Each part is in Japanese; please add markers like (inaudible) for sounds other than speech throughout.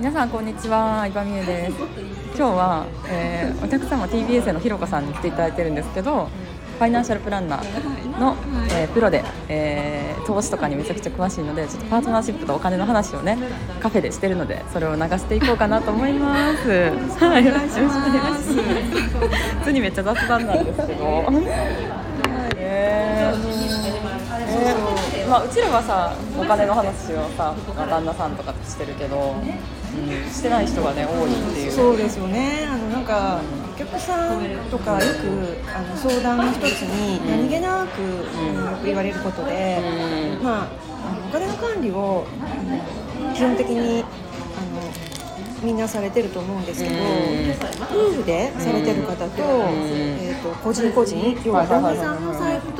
皆さんこんにちは、相葉美優です。今日は、えーお客様 TBS のひろこさんに来ていただいてるんですけど、ファイナンシャルプランナーの、えープロで、えー投資とかにめちゃくちゃ詳しいので、ちょっとパートナーシップとお金の話をね、カフェでしてるので、それを流していこうかなと思います。はい、よろしくお願いします。普通にめっちゃ雑談なんですけど。えーえーまあ、うちらはさお金の話をさ旦那さんとかとしてるけど、うん、してない人がね多いっていう。そうですよね。あのなんかお客さんとかよくあの相談の一つに何気なく、うん。よく言われることで、うん。まあ、お金の管理を基本的にあのみんなされてると思うんですけど、うん。夫婦でされてる方と,、えー、と個人個人要は旦那さんの財布と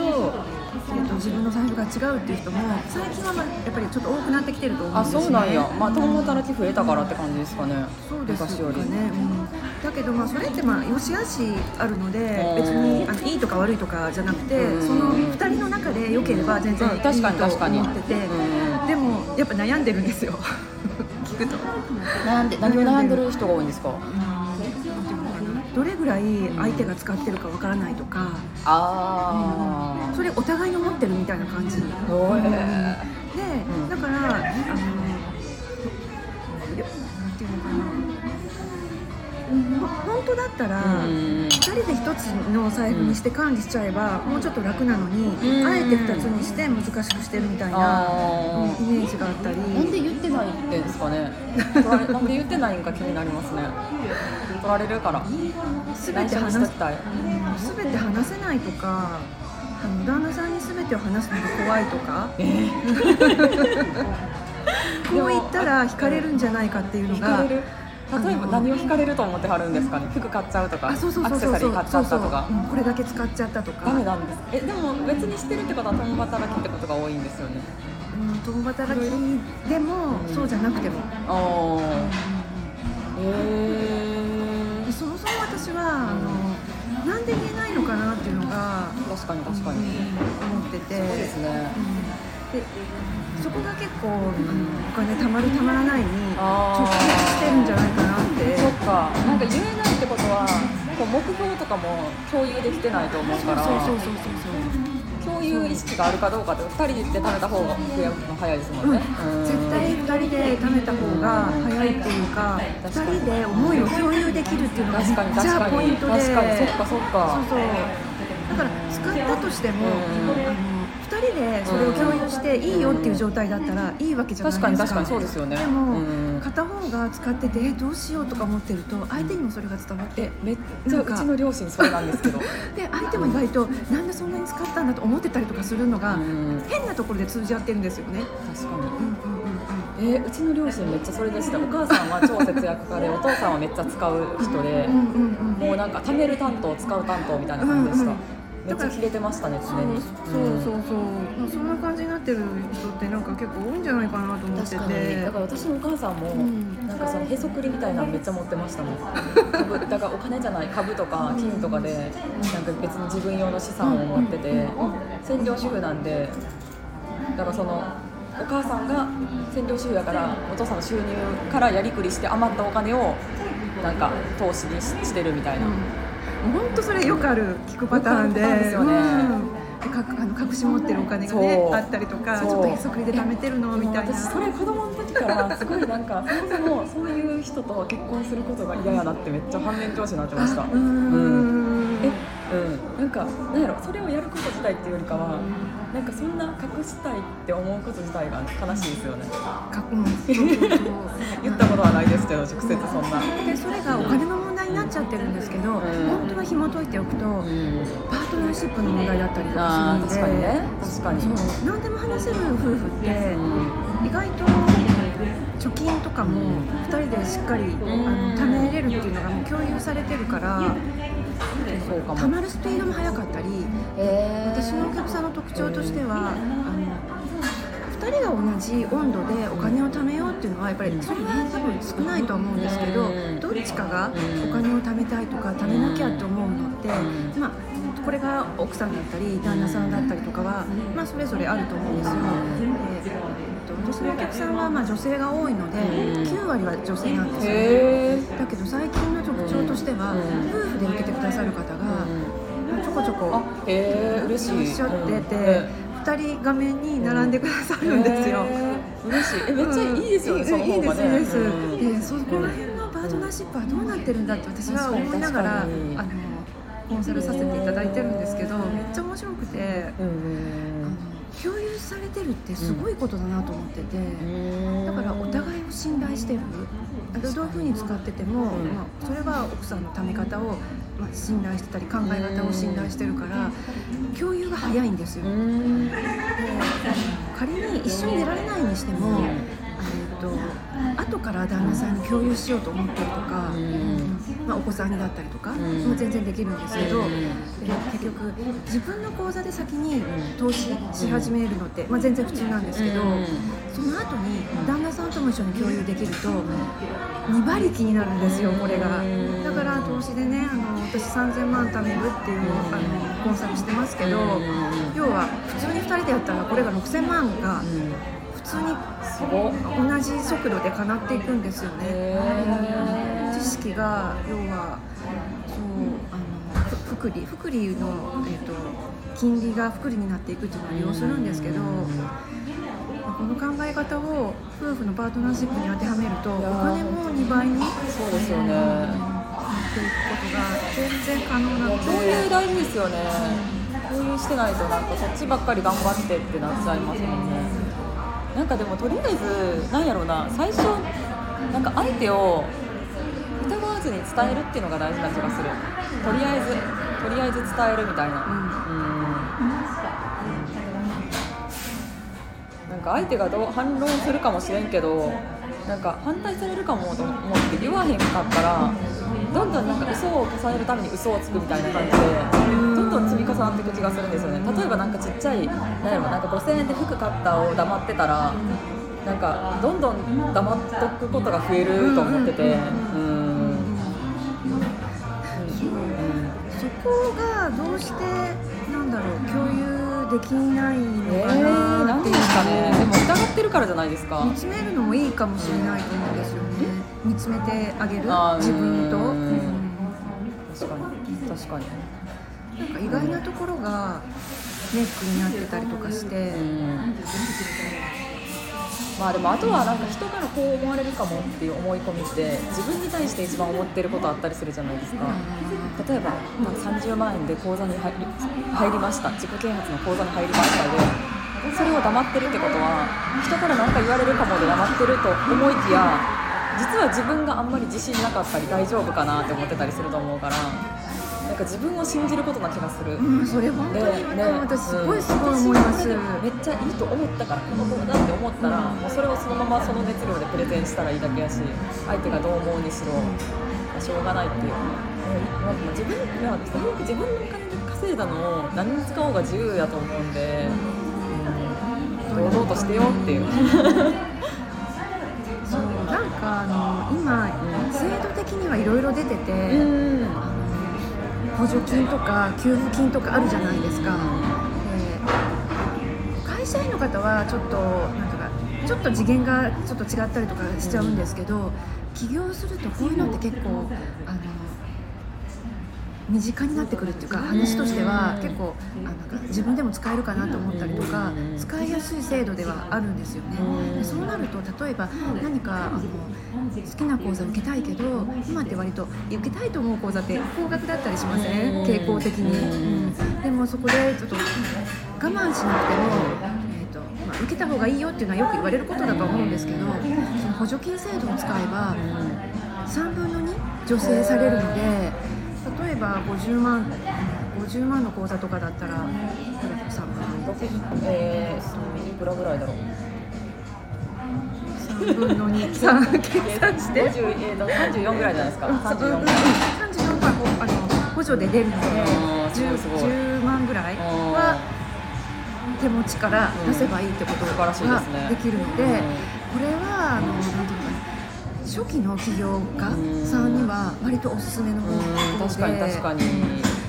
自分の財布が違うっていう人も最近はまあやっぱりちょっと多くなってきてると思うんあですね。そうなんや、まあ、共働き増えたからって感じですかね。そうです昔より。かね、うん、だけどまあそれってまあ良し悪しあるのでうん。別にあのいいとか悪いとかじゃなくてうん。その2人の中で良ければ全然いいとうん。確かに確かに。思っててうん。でもやっぱ悩んでるんですよ。(laughs) 聞くと。なんで何を悩んでる人が多いんですか？うのかなどれぐらい相手が使ってるかわからないとかああそれお互いの持ってるみたいな感じ。でおえだからあの本当だったら、うん2人で1つの財布にして管理しちゃえば、もうちょっと楽なのに、うん。あえて2つにして難しくしてるみたいな、イメージがあったり。なんで言ってないってんですかね。なんで言ってないんか気になりますね。取られるから。全て話したいうん全て話せないとかあの旦那さんに全てを話すのが怖いとか。(laughs) こう言ったら惹かれるんじゃないかっていうのが例えば何を引かれると思ってはるんですか？ね服買っちゃうとかアクセサリー買っちゃったとか。これだけ使っちゃったとか。ダメなんです。えでも別にしてるってことは共働きってことが多いんですよね。うん共働きでも、うん。そうじゃなくても、ああへえそもそも私はあのなんで言えないのかなっていうのが確かに確かに。思ってて。そうですね。うんでそこが結構、あのお金貯まる貯まらないに直結してるんじゃないかなって。そっか。なんか言えないってことはこう目標とかも共有できてないと思うから。そうそうそうそう共有意識があるかどうかって2人で貯めた方が増やすの早いですもんね、うん。絶対2人で貯めた方が早いっていうか2人で思いを共有できるっていうのが確かに確じゃかに。あポイントで。確かにそっかそっか。そうそう。だから使ったとしても、うん。あの2人でそれを共有していいよっていう状態だったらいいわけじゃないですか。確かに確かにそうですよね。でも、うん。片方が使っててえどうしようとか思ってると相手にもそれが伝わってめっちゃうちの両親それなんですけど。(laughs) で相手も意外となんでそんなに使ったんだと思ってたりとかするのが、うん。変なところで通じ合ってるんですよね。確かに。うんうんうんえーうちの両親めっちゃそれでした。お母さんは超節約家でお父さんはめっちゃ使う人でもうなんか貯める担当使う担当みたいな感じでした、うんうんめっちゃ切れてましたね常に。そうそうそう、まあそんな感じになってる人ってなんか結構多いんじゃないかなと思ってて。だから私のお母さんも、ん。なんかそのへそくりみたいなのめっちゃ持ってましたもん。株だからお金じゃない株とか金とかでなんか別に自分用の資産を持ってて専業主婦なんでだからそのお母さんが専業主婦だからお父さんの収入からやりくりして余ったお金をなんか投資にししてるみたいな、本当それよくある聞くパターンでですよね。うん。でかあの隠し持ってるお金がねあったりとかちそう。ょっとへそくりで貯めてるのみたいな私それ子供の時からすごいなんかそもそもそういう人と結婚することが嫌やなってめっちゃ反面教師になってました。うーん。えうん。なんかなんやろそれをやること自体っていうよりかはなんかそんな隠したいって思うこと自体が悲しいですよね。(laughs) 言ったことはないですけど直接そんな。でそれがお金の問題になっちゃってるんですけど、本当は紐解いておくと、うん。パートナーシップの問題だったりとかするんで確かにね。確かにそう何でも話せる夫婦って、うん。意外と貯金とかも2人でしっかり、あの貯めれるっていうのがもう共有されてるから、そうかも。貯まるスピードも速かったりへー。私のお客さんの特徴としてはあの2人が同じ温度でお金を貯めようっていうのはやっぱりそれは多分少ないと思うんですけどうん。どっちかがお金を貯めたいとか貯めなきゃって思うのってまあこれが奥さんだったり旦那さんだったりとかは、まあ、それぞれあると思うんですよ。で私のお客さんはまあ女性が多いので9割は女性なんですよ、ね、だけど最近の特徴としては夫婦で受けてくださる方がちょこちょこいらっしゃってて、2人画面に並んでくださるんですよ。嬉しい。えめっちゃいいですよね、いいですいいです、でそこら辺のパートナーシップはどうなってるんだって私は思いながらあのコンサルさせていただいてるんですけどめっちゃ面白くてあの共有されてるってすごいことだなと思ってて、うん。だからお互いを信頼してるどういうふうに使ってても、ん。まあ、それは奥さんのため方を、まあ、信頼してたり考え方を信頼してるから共有が早いんですよ。仮に一緒に寝られないにしても、えー、と後から旦那さんに共有しようと思ったりとか、まあ、お子さんになったりとか、ん。もう全然できるんですけど、結局自分の口座で先に投資し始めるのって、まあ、全然普通なんですけど、うん。その後に旦那さんとも一緒に共有できると2馬力になるんですよこれが。うんだから投資でねあの私3000万貯めるっていうあのコンサルしてますけど、うん。要は普通に2人でやったらこれが6000万が普通に同じ速度で叶っていくんですよね。知識が要はそうあのふ福利福利の、えー、と金利が福利になっていくっていうのは利用するんですけど、まあこの考え方を夫婦のパートナーシップに当てはめるとお金も2倍になっていくそうですよね。ことが全然可能なので共有大事ですよね。共有してないとなんかそっちばっかり頑張ってってなっちゃいますもんね。なんかでもとりあえずなんやろうな最初なんか相手を疑わずに伝えるっていうのが大事な気がする。とりあえずとりあえず伝えるみたいな。うん。なんか相手がどう反論するかもしれんけどなんか反対されるかもと思って言わへんかったらどんどんなんか嘘を重ねるために嘘をつくみたいな感じでどんどん積み重なっていく気がするんですよね。例えばなんかちっちゃいなんやろなんか5000円で服買ったを黙ってたらなんかどんどん黙っとくことが増えると思ってて。うんそこがどうしてなんだろう共有できないのえかー、ななんですかね。でも疑ってるからじゃないですか。見つめるのもいいかもしれないと思うんですよね。見つめてあげる？自分と、うん。うん。確かに。確かになんか意外なところがネックになってたりとかして、うん。まあでもあとはなんか人からこう思われるかもっていう思い込みって自分に対して一番思ってることあったりするじゃないですか。例えば、ま、30万円で口座に入り入りました。自己啓発の口座に入りましたでそれを黙ってるってことは人から何か言われるかもで黙ってると思いきや実は自分があんまり自信なかったり大丈夫かなって思ってたりすると思うからなんか自分を信じることな気がする。うん、それ本当に、ね私すごいすごい思います、うんめっちゃいいと思ったからこの子だって思ったら、もうそれをそのままその熱量でプレゼンしたらいいだけやし相手がどう思うにしろ、しょうがないっていう、まあまあ自分いやとにかく自分のお金で稼いだのを何に使おうが自由やと思うんで、うん堂々としてよっていう。(laughs) そうなんかあの今、制度的にはいろいろ出てて、うん補助金とか給付金とかあるじゃないですか、で会社員の方はちょっとなんとかちょっと次元がちょっと違ったりとかしちゃうんですけど起業するとこういうのって結構あの身近になってくるっていうか話としては結構あなんか自分でも使えるかなと思ったりとか使いやすい制度ではあるんですよね。でそうなると例えば何かあの好きな講座受けたいけど今って割と受けたいと思う講座って高額だったりしません？傾向的に、うん。でもそこでちょっと我慢しなくても、えーとまあ、受けた方がいいよっていうのはよく言われることだと思うんですけどその補助金制度を使えば3分の2助成されるので例えば50万50万の口座とかだったらこれ3分の2えー、いくらぐらいだろう？3分の2算 (laughs) 計算して。50えーと34ぐらいじゃないですか。うん34ぐらい34はこうあの補助で出るのでうんすごい 10, すごい。10万ぐらいは手持ちから出せばいいってことができるので、うん。これはあのなんていう初期の起業家さんには割とおすすめの方法で、うん確かに確かに。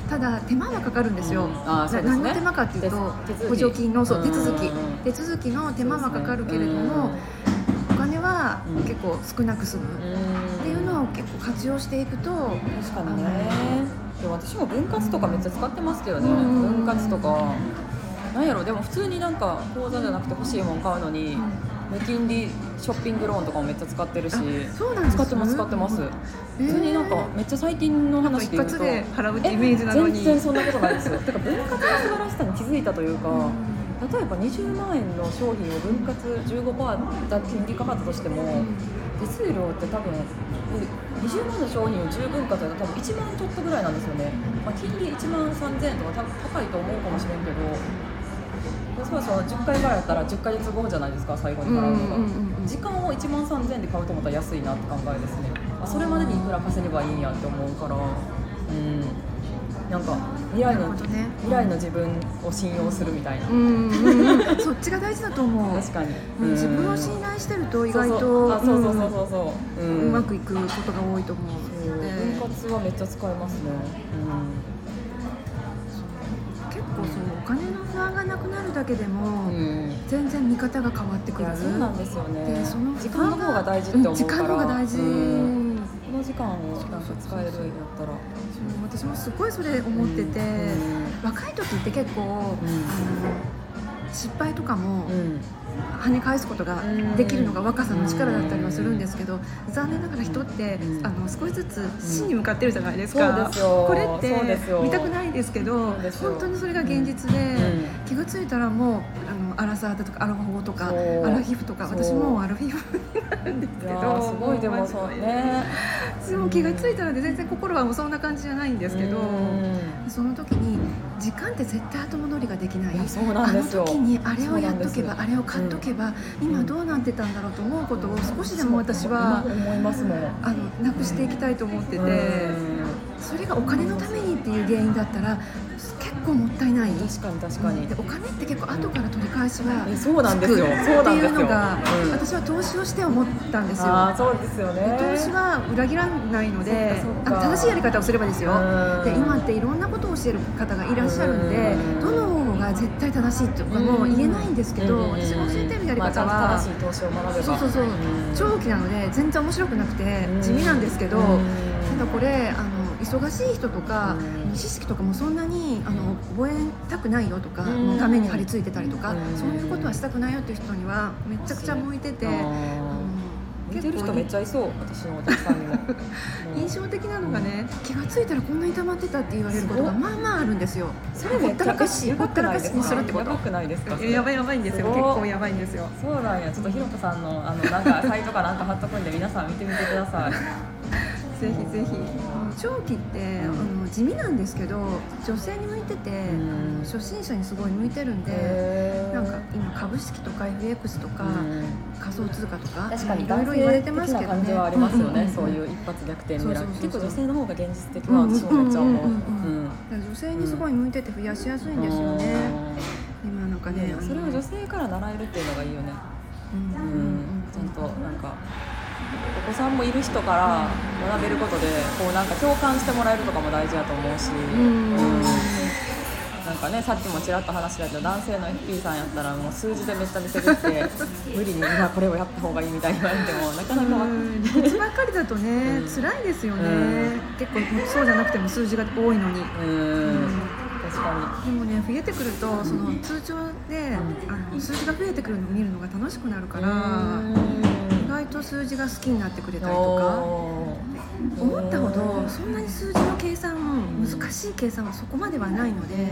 ただ手間はかかるんですよ、うん。あすね。な何の手間かっていうと補助金のそう手続き。うん。手続きの手間はかかるけれども、お金はうん。結構少なく済む、っていうのを結構活用していくと確かにね。でも私も分割とかめっちゃ使ってますけどね。うん。分割とか。なんやろでも普通になんか口座じゃなくて欲しいもん買うのに無金利ショッピングローンとかもめっちゃ使ってるしあそうなんです使ってます使ってます。えー普通になんかめっちゃ最近の話で言うと払うってイメージなのに。え全然そんなことないですよ。てか分割の素晴らしさに気づいたというか例えば20万円の商品を分割15%だ金利かかったとしても手数料って多分え20万の商品を10分割だと多分1万ちょっとぐらいなんですよね、まあ、金利1万3000円とか多分高いと思うかもしれんけどそうそう10回からやったら10ヶ月後じゃないですか最後に払うのが、うんうんうんうん時間を1万3000円で買うと思ったら安いなって考えですね。あそれまでにいくら稼げばいいんやって思うから。うん。なんか未来の、ね。未来の自分を信用するみたいな、うんうんうん。(laughs) そっちが大事だと思う。確かに、うん。自分を信頼してると意外とあそうそうそうそう。そう、うまくいくことが多いと思う。分割はめっちゃ使えますね、うお金の不安がなくなるだけでうんもうん。全然見方が変わってくる。そうなんですよね。でその時間の方が大事って思うから、ん時間の方が大事、うん。この時間をなんか使えるんやったら。そう私もすごいそれ思ってて、若い時って結構、あの失敗とかも跳ね返すことができるのが若さの力だったりはするんですけど残念ながら人って、うんあの少しずつ死に向かってるじゃないですか、これって見たくないですけど本当にそれが現実で、うん。気が付いたらもうあのアラサーだとかアラフォーとかアラヒフとか私もうアラフィフになるんですけどーすごいでもそうね。(laughs) でも気が付いたらで全然心はもうそんな感じじゃないんですけど、うん。その時に時間って絶対後戻りができない。いやそうなんですよ。あの時にあれをやっとけばあれを買っとけば、今どうなってたんだろうと思うことを少しでも私今は思いますもんあのなくしていきたいと思ってて、うん。それがお金のためにっていう原因だったら結構もったいない。確かに確かに。でお金って結構後から取り返しはえそうなんですよ。つくそうなんですよ。っていうのが、うん。私は投資をして思ったんですよ。ああそうですよね。投資は裏切らないのであの正しいやり方をすればですよ。うん。で今っていろんなことを教える方がいらっしゃるんでうん。どの方が絶対正しいとかも言えないんですけどうん私が教えてるやり方はんと正しい投資を学べば。そうそうそう。うん。長期なので全然面白くなくてうん地味なんですけどうん。ただこれあの忙しい人とかうん。知識とかもそんなにあの覚えたくないよとかうん。ために張り付いてたりとかうん。そういうことはしたくないよっていう人にはめちゃくちゃ向いてて。見てる人めっちゃいそう私のお客さんにも。(laughs) 印象的なのがね気が付いたらこんなに溜まってたって言われることがまあまああるんですよ。それめっちゃほったらかしほったらかしにするってこと。やばくない。ですかやばいやばいんですよ。結構やばいんですよ。そうなんや。ちょっとひろこさんのあのなんかサイトかなんか貼っとくんで皆さん見てみてくださいぜひぜひ。長期ってあの地味なんですけど女性に向いててん。初心者にすごい向いてるんでなんか今株式とか FX とかうん。仮想通貨とか確かにいろいろ言われてます的けどね。ありますよね、そういう一発逆転狙そうそうそうそう。結構女性の方が現実的は私もめっちゃ思う女性にすごい向いてて増やしやすいんですよね。今なんかねねそれを女性から習えるっていうのがいいよね。うん。ちゃんとなんかお子さんもいる人から学べることでこうなんか共感してもらえるとかも大事だと思うし、なんかねさっきもちらっと話したけど男性の FP さんやったらもう数字でめっちゃ見せるって (laughs) 無理に今これをやった方がいいみたいに言われてもなかなかわうん理屈ばっかりだとね、うん。辛いですよね、うん。結構そうじゃなくても数字が多いのに、うん。確かでもね増えてくるとその通常で、あの数字が増えてくるのを見るのが楽しくなるから、意外と数字が好きになってくれたりとか。思ったほどそんなに数字の計算難しい計算はそこまではないので、やっ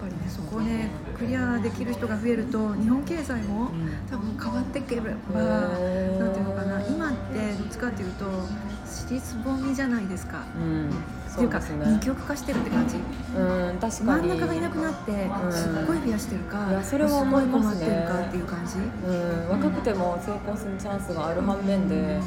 ぱりねそこをねクリアできる人が増えると日本経済も多分変わっていければ、へーなんていうのかな。今ってどっちかっていうと私立ぼみじゃないですか。うんっていうか二極化してるって感じ？うん確かに。真ん中がいなくなってん。すっごい増やしてるかいやそれは思いますねすごい困ってるかっていう感じ？うん、若くても成功するチャンスがある反面で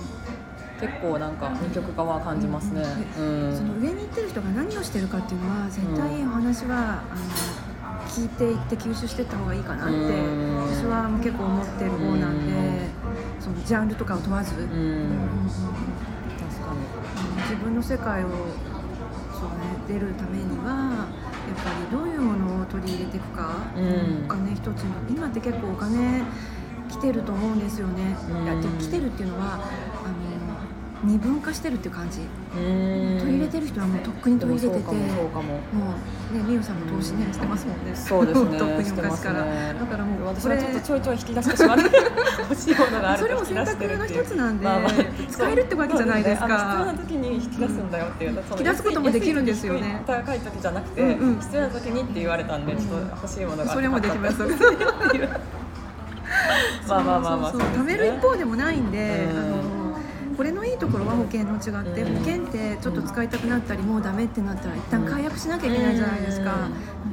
結構なんか二極化は感じますね。うん。その上に行ってる人が何をしてるかっていうのは絶対お話は、あの聞いていって吸収していった方がいいかなってうん。私は結構思ってる方なんでうん。そのジャンルとかを問わず、うん。確かに。自分の世界を出るためにはやっぱりどういうものを取り入れていくか、うん。お金一つの今って結構お金来てると思うんですよね、うん。いやで来てるっていうのは二分化してるっていう感じ、うん取り入れてる人はもうとっくに取り入れてて。でもそうかももうねみゆさんも投資ねしてますもんねそうですね。とっくに昔から、ね。だからもう私はちょっとちょいちょい引き出してしまって欲しいものがあるそれもと引き出選択のしてるっていう。一つなんで、まあまあ。使えるってわけじゃないですか。そうね。必要な時に引き出すんだよっていう、その引き出すこともできるんですよね。高い時じゃなくて、うんうん。必要な時にって言われたんでちょっと欲しいものがあって。それもできます。まあまあまあまあそうそうそうそうですね貯める一方でもないんで、うん。あのこれのいいところは保険の違って、うん。保険ってちょっと使いたくなったりもうダメってなったら一旦解約しなきゃいけないじゃないですか、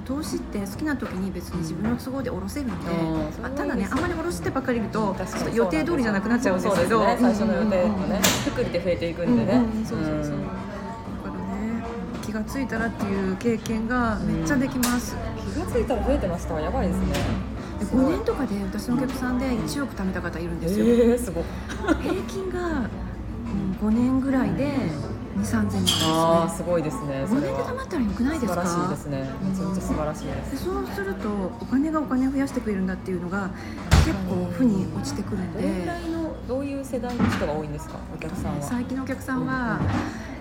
投資って好きな時に別に自分の都合で下ろせるんで、うん。あただねあんまり下ろしてばっかりいると予定通りじゃなくなっちゃうんですけど。最初の予定もねくくりで増えていくんでね、そうそうそう、だからね気がついたらっていう経験がめっちゃできます、気がついたら増えてましたやばいですね、で5年とかで私のお客さんで1億貯めた方いるんですよ、えー、すごい (laughs) 平均が、うん、5年ぐらいで2 3 0 0 0円ああですね。すごいですね5年で貯まったらよくないですか？素晴らしいですね。めちゃめちゃ素晴らしいです。でそうするとお金がお金を増やしてくれるんだっていうのが結構負に落ちてくるんどれぐで。らいのどういう世代の人が多いんですか？お客さんは。最近のお客さんは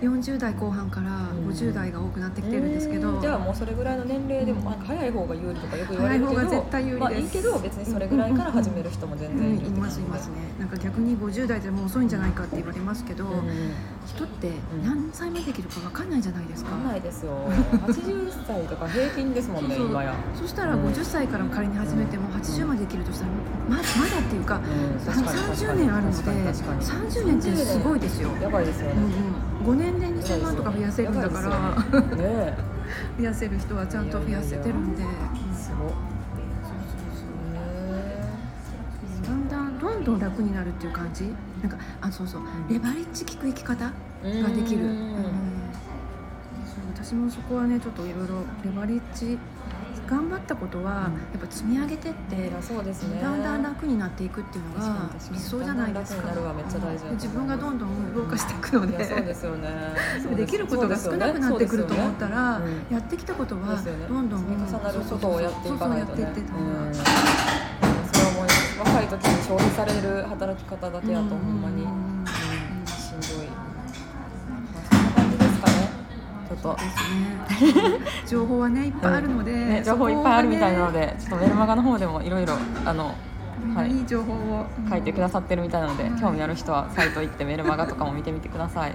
40代後半から50代が多くなってきてるんですけど、うんじゃあもうそれぐらいの年齢でも、早い方が有利とかよく言われるけど早い方が絶対有利です。まあ、いいけど別にそれぐらいから始める人も全うん、然いるいますいますね。なんか逆に50代でもう遅いんじゃないかって言われますけど、うんうん。人って何歳まで生きるか分かんないじゃないですか、わかん。ないですよ。80歳とか平均ですもんね今や。そしたらうん。50歳から仮に始めても80まで生きるとしたらままだっていうか、うん。確かに確か30に年あるので確かに確かに。30年ってすごいですよ、やばいですよね、うんうん、5年で2000万とか増やせるんだから、ねね。増やせる人はちゃんと増やせてるんで、うんえすごっだんだんどんどん楽になるっていう感じ？なんかあそうそう、んレバレッジ効く生き方ができる、うん。うん私もそこはねちょっといろいろレバレッジ頑張ったことは、うん。やっぱ積み上げてっていやそうですね。だんだん楽になっていくっていうのが理想じゃないですか。自分がどんどん老化していくので。そうですよね。できることが少なくなってくると思ったら、そうですよね。やってきたことはどんどん積み重なることをやっていかないとね。そうそうやっていってた。ん。それは思います。若い時に消費される働き方だけやとほんまに。うん。うん。しんどいちょっとですね。(laughs) 情報はねいっぱいあるので、ね、情報いっぱいあるみたいなので、ちょっとメルマガの方でもいろいろあの、はい。い。い情報を書いてくださってるみたいなので、うん興味ある人はサイト行ってメルマガとかも見てみてください。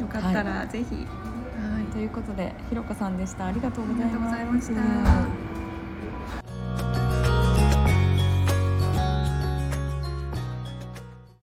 よかったらぜひ、はい、ということで、ひろこさんでした。ありがとうございました